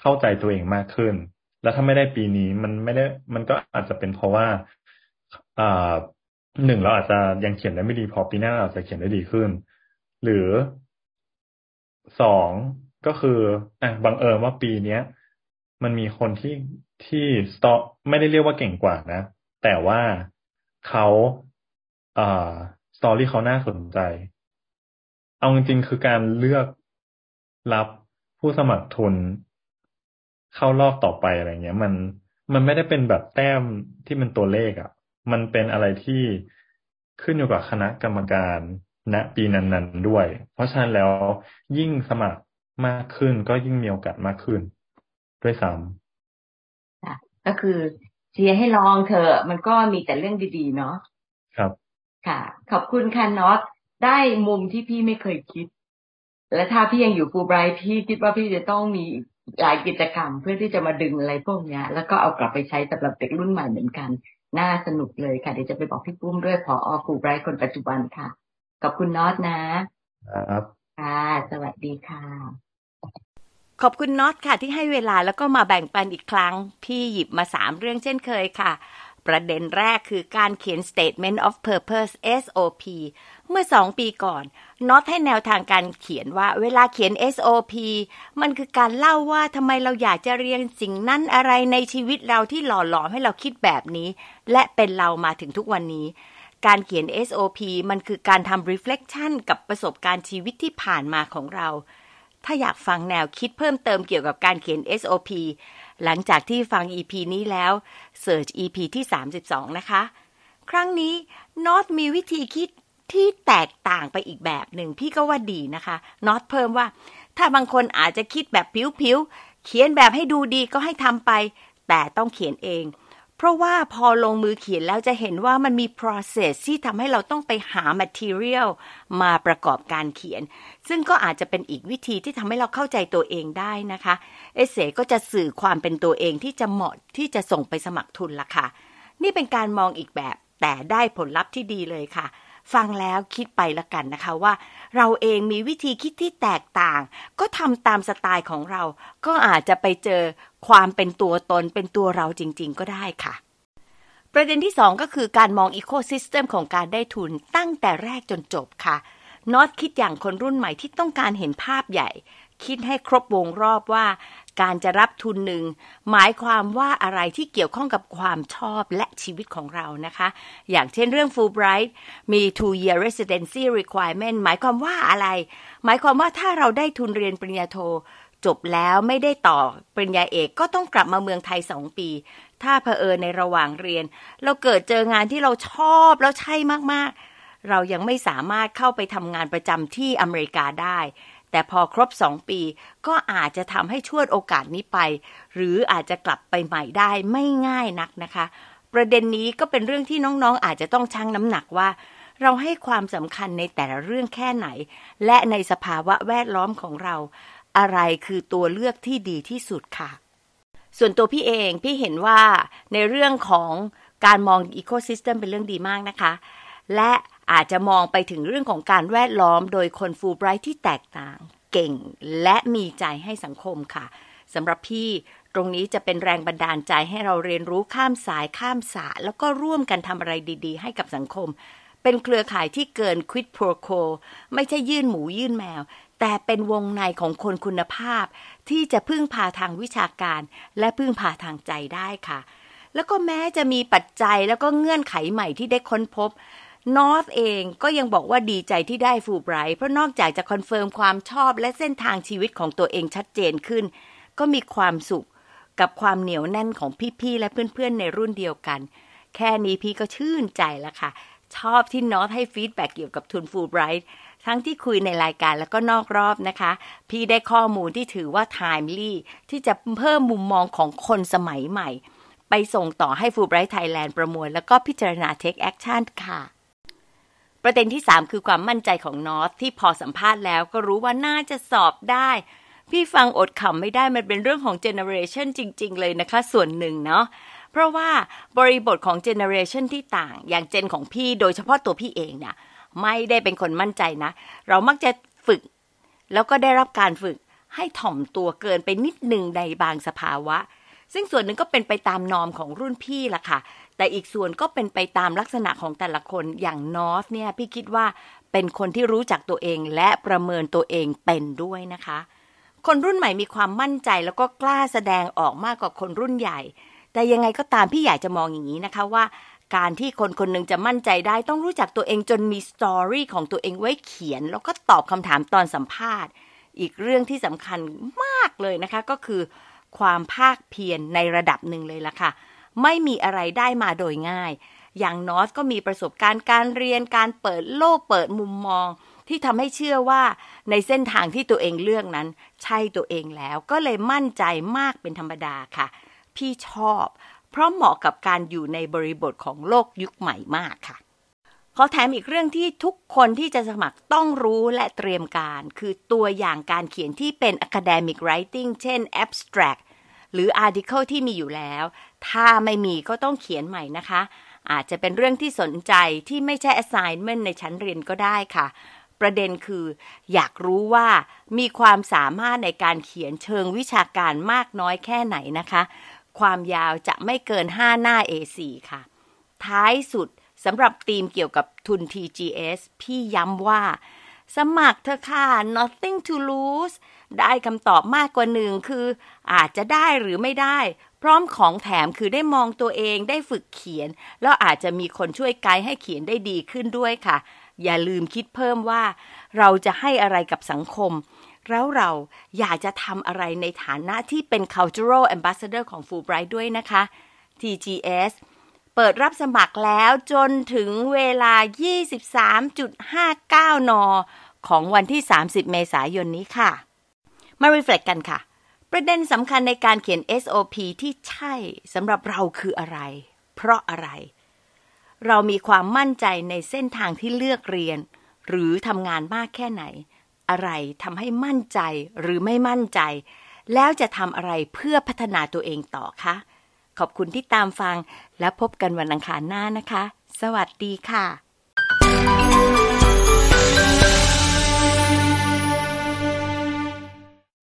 เข้าใจตัวเองมากขึ้น แล้วถ้าไม่ได้ปีนี้มันไม่ได้มันก็อาจจะเป็นเพราะว่าอ่าหนึ่งเราอาจจะยังเขียนได้ไม่ดีพอปีหน้าเราจะเขียนได้ดีขึ้น หรือสองก็คืออะบังเอิญว่าปีเนี้ย มันมีคนที่ที่สตอไม่ได้เรียกว่าเก่งกว่านะ แต่ว่าเขาอ่าสตอรี่เขาน่าสนใจ เอาจริงๆคือการเลือกรับผู้สมัครทุนเข้ารอบต่อไปอะไรเงี้ย มันมันไม่ได้เป็นแบบแต้มที่มันตัวเลขอะ่ะ มันเป็นอะไรที่ขึ้นอยู่กับคณะกรรมการณปีนั้นๆด้วย เพราะฉะนั้นแล้วยิ่งสมัครมากขึ้นก็ยิ่งมีโอกาสมากขึ้น ด้วยซ้ำก็คือเชียร์ให้ลองเถอะมันก็มีแต่เรื่องดีๆเนาะครับ ค่ะ ขอบคุณค่ะน็อต ได้มุมที่พี่ไม่เคยคิด และถ้าพี่ยังอยู่ฟูไบรท์พี่คิดว่าพี่จะต้องมีหลายกิจกรรมเพื่อที่จะมาดึงอะไรพวกนี้แล้วก็เอากลับไปใช้สำหรับเด็กรุ่นใหม่เหมือนกัน น่าสนุกเลยค่ะเดี๋ยวจะไปบอกพี่ปุ้มด้วยพออฟูไบรท์คนปัจจุบันค่ะขอบคุณน็อตนะครับค่ะสวัสดีค่ะ ขอบคุณน็อตค่ะ ที่ให้เวลาแล้วก็มาแบ่งปันอีกครั้ง พี่หยิบมาสามเรื่องเช่นเคยค่ะ ประเด็นแรกคือการเขียน Statement of Purpose SOP เมื่อสองปีก่อนน็อตให้แนวทางการเขียนว่า เวลาเขียน SOP มันคือการเล่าว่าทำไมเราอยากจะเรียนสิ่งนั้นอะไรในชีวิตเราที่หล่อหลอมให้เราคิดแบบนี้ และเป็นเรามาถึงทุกวันนี้ การเขียน SOP มันคือการทำ reflection กับประสบการณ์ชีวิตที่ผ่านมาของเรา ถ้าอยากฟังแนวคิดเพิ่มเติมเกี่ยวกับการเขียน SOP หลังจากที่ฟัง EP นี้แล้ว Search EP ที่ 32 นะคะ ครั้งนี้น็อตมีวิธีคิด ที่แตกต่างไปอีกแบบหนึ่งพี่ก็ว่าดีนะคะน็อตเพิ่มว่า ถ้าบางคนอาจจะคิดแบบผิวๆเขียนแบบให้ดูดีก็ให้ทำไป แต่ต้องเขียนเอง เพราะว่าพอลงมือเขียนแล้วจะเห็นว่ามันมี process ที่ทำให้เราต้องไปหา material มาประกอบการเขียน ซึ่งก็อาจจะเป็นอีกวิธีที่ทำให้เราเข้าใจตัวเองได้นะคะ เอเซก็จะสื่อความเป็นตัวเองที่จะเหมาะที่จะส่งไปสมัครทุนละค่ะ นี่เป็นการมองอีกแบบแต่ได้ผลลัพธ์ที่ดีเลยค่ะ ฟังแล้วคิดไปละกันนะคะว่า เราเองมีวิธีคิดที่แตกต่าง ก็ทำตามสไตล์ของเรา ก็อาจจะไปเจอความเป็นตัวตนเป็นตัวเราจริง ๆ ก็ได้ค่ะ ประเด็นที่สองก็คือการมอง ecosystem ของการได้ทุนตั้งแต่แรกจนจบค่ะน็อตคิดอย่างคนรุ่นใหม่ที่ต้องการเห็นภาพใหญ่ คิดให้ครบวงรอบว่า การจะรับทุนหนึ่ง หมายความว่าอะไรที่เกี่ยวข้องกับความชอบและชีวิตของเรานะคะ อย่างเช่นเรื่อง Fulbright มี two year residency requirement หมายความว่าอะไร หมายความว่าถ้าเราได้ทุนเรียนปริญญาโทจบแล้วไม่ได้ต่อปริญญาเอกก็ต้องกลับมาเมืองไทยสองปี ถ้าเผอิญในระหว่างเรียน เราเกิดเจองานที่เราชอบแล้วใช่มากๆ เรายังไม่สามารถเข้าไปทำงานประจำที่อเมริกาได้ แต่พอครบสองปีก็อาจจะทำให้ช่วยโอกาสนี้ไป หรืออาจจะกลับไปใหม่ได้ไม่ง่ายนักนะคะ ประเด็นนี้ก็เป็นเรื่องที่น้องๆ อาจจะต้องชั่งน้ำหนักว่า เราให้ความสำคัญในแต่ละเรื่องแค่ไหน และในสภาวะแวดล้อมของเรา อะไรคือตัวเลือกที่ดีที่สุดค่ะ ส่วนตัวพี่เองพี่เห็นว่าในเรื่องของการมองอีโคซิสเต็มเป็นเรื่องดีมากนะคะ และ อาจจะมองไปถึงเรื่องของการแวดล้อมโดยคนฟูไบรท์ที่แตกต่าง เก่งและมีใจให้สังคมค่ะสำหรับพี่ตรงนี้จะเป็นแรงบันดาลใจให้เราเรียนรู้ข้ามสายข้ามสาแล้วก็ร่วมกันทำอะไรดี ๆ ให้กับสังคม เป็นเครือข่ายที่เกิน quid pro quo ไม่ใช่ยื่นหมูยื่นแมว แต่เป็นวงในของคนคุณภาพ ที่จะพึ่งพาทางวิชาการ และพึ่งพาทางใจได้ค่ะ แล้วก็แม้จะมีปัจจัยแล้วก็เงื่อนไขใหม่ที่ได้ค้นพบ นอตเองก็ยังบอกว่าดีใจที่ได้ฟูไบรท์เพราะนอกจากจะ confirm ความชอบและเส้นทางชีวิตของตัวเองชัดเจนขึ้น ก็มีความสุขกับความเหนียวแน่นของพี่ๆและเพื่อนๆในรุ่นเดียวกัน แค่นี้พี่ก็ชื่นใจแล้วค่ะ ชอบที่นอตให้ feedback เกี่ยวกับทุนฟูไบรท์ทั้งที่คุยในรายการแล้วก็นอกรอบนะคะ พี่ได้ข้อมูลที่ถือว่า timely ที่จะเพิ่มมุมมองของคนสมัยใหม่ ไปส่งต่อให้ Fulbright Thailand ประมวล แล้วก็พิจารณา Take Action ค่ะ ประเด็นที่ 3 คือความมั่นใจของนอตที่พอสัมภาษณ์แล้วก็รู้ว่าน่าจะสอบได้ พี่ฟังอดขำไม่ได้มันเป็นเรื่องของ generation จริง ๆ เลยนะคะ ส่วนหนึ่งเนาะเพราะว่าบริบทของ generation ที่ต่าง อย่าง gen ของพี่โดยเฉพาะตัวพี่เองเนี่ยไม่ได้เป็นคนมั่นใจนะ เรามักจะฝึก แล้วก็ได้รับการฝึกให้ถ่อมตัวเกินไปนิดหนึ่งในบางสภาวะ ซึ่งส่วนหนึ่งก็เป็นไปตาม norm ของรุ่นพี่ละค่ะ แต่อีกส่วนก็เป็นไปตามลักษณะของแต่ละคนอย่างนอตเนี่ยพี่คิดว่าเป็นคนที่รู้จักตัวเองและประเมินตัวเองเป็นด้วยนะคะ คนรุ่นใหม่มีความมั่นใจแล้วก็กล้าแสดงออกมากกว่าคนรุ่นใหญ่ แต่ยังไงก็ตามพี่อยากจะมองอย่างนี้นะคะว่า การที่คนคนหนึ่งจะมั่นใจได้ต้องรู้จักตัวเองจนมีสตอรี่ของตัวเองไว้เขียน แล้วก็ตอบคำถามตอนสัมภาษณ์ อีกเรื่องที่สำคัญมากเลยนะคะก็คือ ความภาคเพียรในระดับหนึ่งเลยล่ะค่ะ ไม่มีอะไรได้มาโดยง่าย อย่างนอสก็มีประสบการณ์การเรียนการเปิดโลกเปิดมุมมอง ที่ทำให้เชื่อว่าในเส้นทางที่ตัวเองเลือกนั้น ใช่ตัวเองแล้วก็เลยมั่นใจมากเป็นธรรมดาค่ะ พี่ชอบ เพราะเหมาะกับการอยู่ในบริบทของโลกยุคใหม่มากค่ะขอแถมอีกเรื่องที่ทุกคนที่จะสมัครต้องรู้และเตรียมการ คือตัวอย่างการเขียนที่เป็น academic writing เช่น abstract หรือ article ที่มีอยู่แล้ว ถ้าไม่มีก็ต้องเขียนใหม่นะคะ อาจจะเป็นเรื่องที่สนใจที่ไม่ใช่ assignment ในชั้นเรียนก็ได้ค่ะ ประเด็นคือ อยากรู้ว่ามีความสามารถในการเขียนเชิงวิชาการมากน้อยแค่ไหนนะคะ ความยาวจะไม่เกิน 5 หน้า A4 ค่ะ ท้ายสุดสำหรับธีมเกี่ยวกับทุน TGS พี่ย้ำว่า สมัครเธอค่ะ nothing to lose ได้คำตอบมากกว่าหนึ่งคือ อาจจะได้หรือไม่ได้ พร้อมของแถมคือได้มองตัวเองได้ฝึกเขียน แล้วอาจจะมีคนช่วยไกด์ให้เขียนได้ดีขึ้นด้วยค่ะ อย่าลืมคิดเพิ่มว่า เราจะให้อะไรกับสังคม แล้วเราอยากจะทำอะไรในฐานะที่เป็น cultural ambassador ของ Fulbright ด้วยนะคะ TGS เปิดรับสมัครแล้วจนถึงเวลา 23.59 น ของวันที่ 30 เมษายนนี้ค่ะ มารีเฟล็กกันค่ะ ประเด็นสำคัญในการเขียน SOP ที่ใช่สำหรับเราคืออะไร เพราะอะไร เรามีความมั่นใจในเส้นทางที่เลือกเรียน หรือทำงานมากแค่ไหน อะไรทำให้มั่นใจหรือไม่มั่นใจ แล้วจะทำอะไรเพื่อพัฒนาตัวเองต่อคะขอบคุณที่ตามฟังและพบกันวันอังคารหน้านะคะ สวัสดีค่ะ